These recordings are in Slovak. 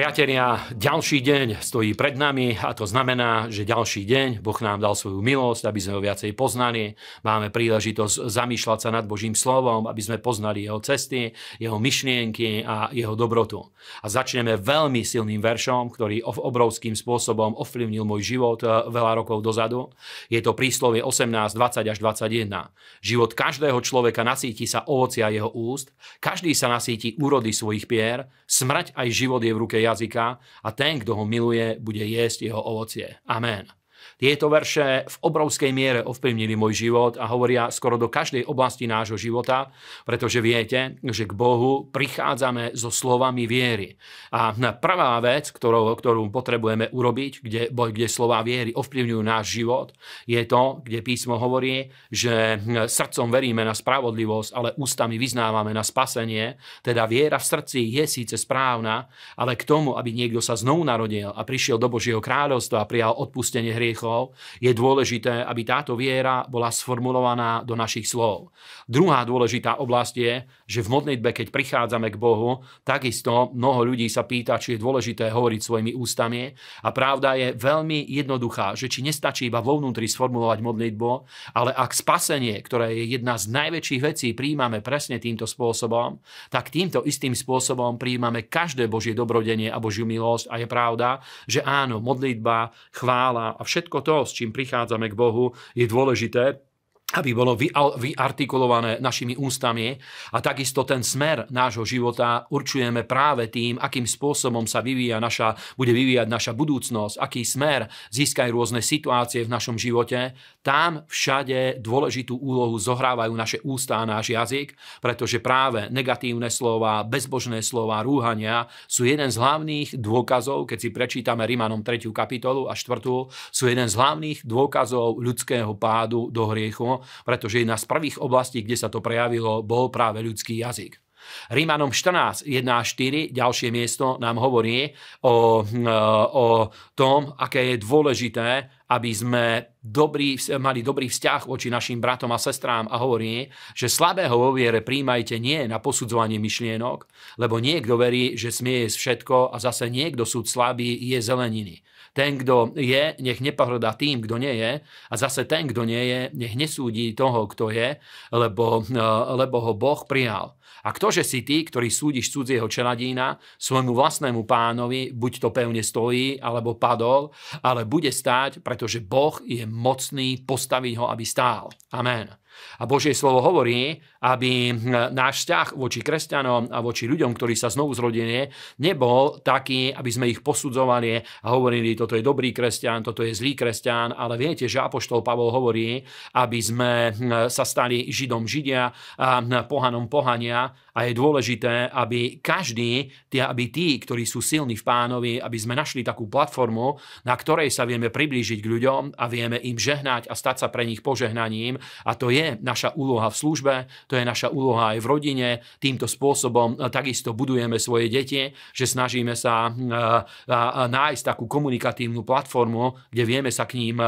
Priatelia, ďalší deň stojí pred nami a to znamená, že ďalší deň Boh nám dal svoju milosť, aby sme ho viacej poznali. Máme príležitosť zamýšľať sa nad Božím slovom, aby sme poznali jeho cesty, jeho myšlienky a jeho dobrotu. A začneme veľmi silným veršom, ktorý obrovským spôsobom ovplyvnil môj život eh, veľa rokov dozadu. Je to príslovie 18, 20 až 21. Život každého človeka nasíti sa ovocia jeho úst, každý sa nasíti úrody svojich pier, smrť aj život je v ruke jazyka a ten, kto ho miluje, bude jesť jeho ovocie. Amen. Tieto verše v obrovskej miere ovplyvnili môj život a hovoria skoro do každej oblasti nášho života, pretože viete, že k Bohu prichádzame so slovami viery. A prvá vec, ktorú, ktorú potrebujeme urobiť, kde, kde slova viery ovplyvňujú náš život, je to, kde písmo hovorí, že srdcom veríme na spravodlivosť, ale ústami vyznávame na spasenie. Teda viera v srdci je síce správna, ale k tomu, aby niekto sa znovu narodil a prišiel do Božieho kráľovstva a prijal odpustenie hriechov, je dôležité, aby táto viera bola sformulovaná do našich slov. Druhá dôležitá oblasť je, že v modlitbe, keď prichádzame k Bohu, takisto mnoho ľudí sa pýta, či je dôležité hovoriť svojimi ústami. A pravda je veľmi jednoduchá, že či nestačí iba vo vnútri sformulovať modlitbu, ale ak spasenie, ktoré je jedna z najväčších vecí, príjmame presne týmto spôsobom, tak týmto istým spôsobom príjmame každé Božie dobrodenie a Božiu milosť. A je pravda, že áno, modlitba, chvála a všetko to, s čím prichádzame k Bohu, je dôležité, aby bolo vyartikulované našimi ústami a takisto ten smer nášho života určujeme práve tým, akým spôsobom sa vyvíja naša, bude vyvíjať naša budúcnosť, aký smer získajú rôzne situácie v našom živote. Tam všade dôležitú úlohu zohrávajú naše ústa a náš jazyk, pretože práve negatívne slova, bezbožné slova, rúhania sú jeden z hlavných dôkazov, keď si prečítame Rimanom 3. kapitolu a 4. sú jeden z hlavných dôkazov ľudského pádu do hriechu pretože jedna z prvých oblastí, kde sa to prejavilo, bol práve ľudský jazyk. Rímanom 14, 1 a 4, ďalšie miesto nám hovorí o, o tom, aké je dôležité, aby sme dobrý, mali dobrý vzťah voči našim bratom a sestrám a hovorí, že slabého vo viere príjmajte nie na posudzovanie myšlienok, lebo niekto verí, že smie jesť všetko a zase niekto súd slabý je zeleniny. Ten, kto je, nech nepohrdá tým, kto nie je a zase ten, kto nie je, nech nesúdi toho, kto je, lebo, lebo ho Boh prijal. A ktože si ty, ktorý súdiš cudzieho čeladína, svojmu vlastnému pánovi, buď to pevne stojí, alebo padol, ale bude stáť, pretože Boh je mocný postaviť ho, aby stál. Amen. A Božie slovo hovorí, aby náš vzťah voči kresťanom a voči ľuďom, ktorí sa znovu zrodili, nebol taký, aby sme ich posudzovali a hovorili, toto je dobrý kresťan, toto je zlý kresťan, ale viete, že Apoštol Pavol hovorí, aby sme sa stali Židom Židia a pohanom pohania a je dôležité, aby každý, aby tí, ktorí sú silní v pánovi, aby sme našli takú platformu, na ktorej sa vieme priblížiť k ľuďom a vieme im žehnať a stať sa pre nich požehnaním. A to je naša úloha v službe, to je naša úloha aj v rodine. Týmto spôsobom takisto budujeme svoje deti, že snažíme sa nájsť takú komunikatívnu platformu, kde vieme sa k ním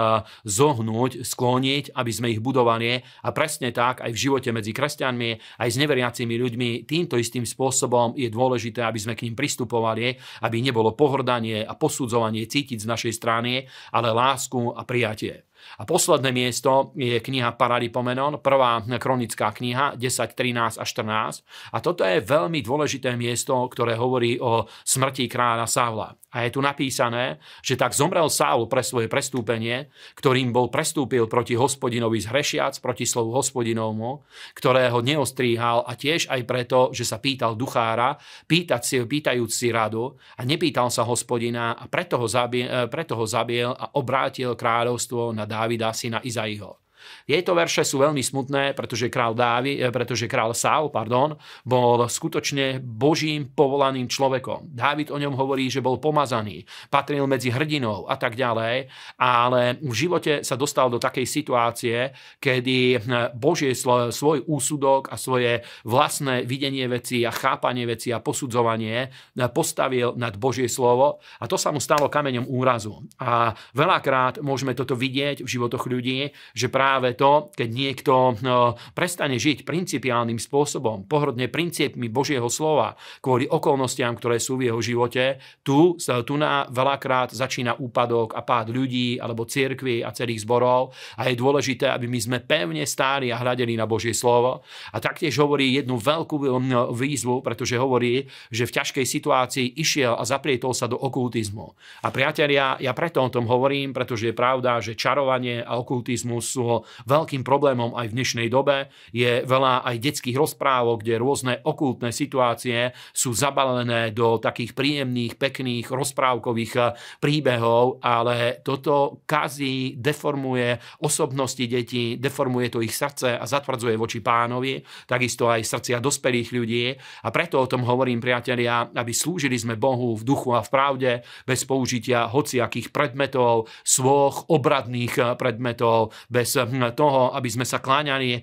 zohnúť, skloniť, aby sme ich budovali. A presne tak aj v živote medzi kresťanmi, aj s neveriacimi ľuďmi týmto istým spôsobom je dôležité, aby sme k ním pristupovali, aby nebolo pohrdanie a posudzovanie cítiť z našej strany, ale lásku a prijatie. A posledné miesto je kniha Paralipomenon, prvá kronická kniha 10, 13 a 14. A toto je veľmi dôležité miesto, ktoré hovorí o smrti kráľa Sávla. A je tu napísané, že tak zomrel Sávl pre svoje prestúpenie, ktorým bol prestúpil proti hospodinovi z hrešiac, proti slovu hospodinovmu, ktorého neostríhal a tiež aj preto, že sa pýtal duchára, pýtať si, pýtajúc si radu a nepýtal sa hospodina a preto ho zabil, preto ho zabil a obrátil kráľovstvo na Dávida, syna Izaiho. Tieto verše sú veľmi smutné, pretože král, Dávi, eh, pretože král Saul pardon, bol skutočne božím povolaným človekom. Dávid o ňom hovorí, že bol pomazaný, patril medzi hrdinou a tak ďalej, ale v živote sa dostal do takej situácie, kedy eh, Božie svoj úsudok a svoje vlastné videnie veci a chápanie veci a posudzovanie eh, postavil nad Božie slovo a to sa mu stalo kameňom úrazu. A veľakrát môžeme toto vidieť v životoch ľudí, že práve práve to, keď niekto no, prestane žiť principiálnym spôsobom, pohrdne princípmi Božieho slova kvôli okolnostiam, ktoré sú v jeho živote, tu, tu na veľakrát začína úpadok a pád ľudí alebo cirkvi a celých zborov a je dôležité, aby my sme pevne stáli a hľadeli na Božie slovo. A taktiež hovorí jednu veľkú no, výzvu, pretože hovorí, že v ťažkej situácii išiel a zaprietol sa do okultizmu. A priatelia, ja preto o tom hovorím, pretože je pravda, že čarovanie a okultizmus sú veľkým problémom aj v dnešnej dobe. Je veľa aj detských rozprávok, kde rôzne okultné situácie sú zabalené do takých príjemných, pekných, rozprávkových eh, príbehov, ale toto kazí, deformuje osobnosti detí, deformuje to ich srdce a zatvrdzuje voči pánovi, takisto aj srdcia dospelých ľudí. A preto o tom hovorím, priatelia, aby slúžili sme Bohu v duchu a v pravde, bez použitia hociakých predmetov, svoch, obradných eh, predmetov, bez toho, aby sme sa kláňali eh,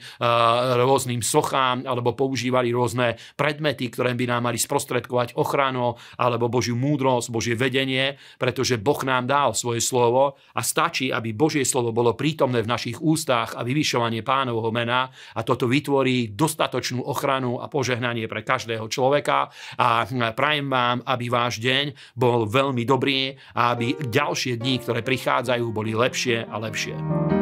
rôznym sochám alebo používali rôzne predmety, ktoré by nám mali sprostredkovať ochranu alebo Božiu múdrosť, Božie vedenie, pretože Boh nám dal svoje slovo a stačí, aby Božie slovo bolo prítomné v našich ústach a vyvyšovanie pánovho mena a toto vytvorí dostatočnú ochranu a požehnanie pre každého človeka a hm, prajem vám, aby váš deň bol veľmi dobrý a aby ďalšie dní, ktoré prichádzajú, boli lepšie a lepšie.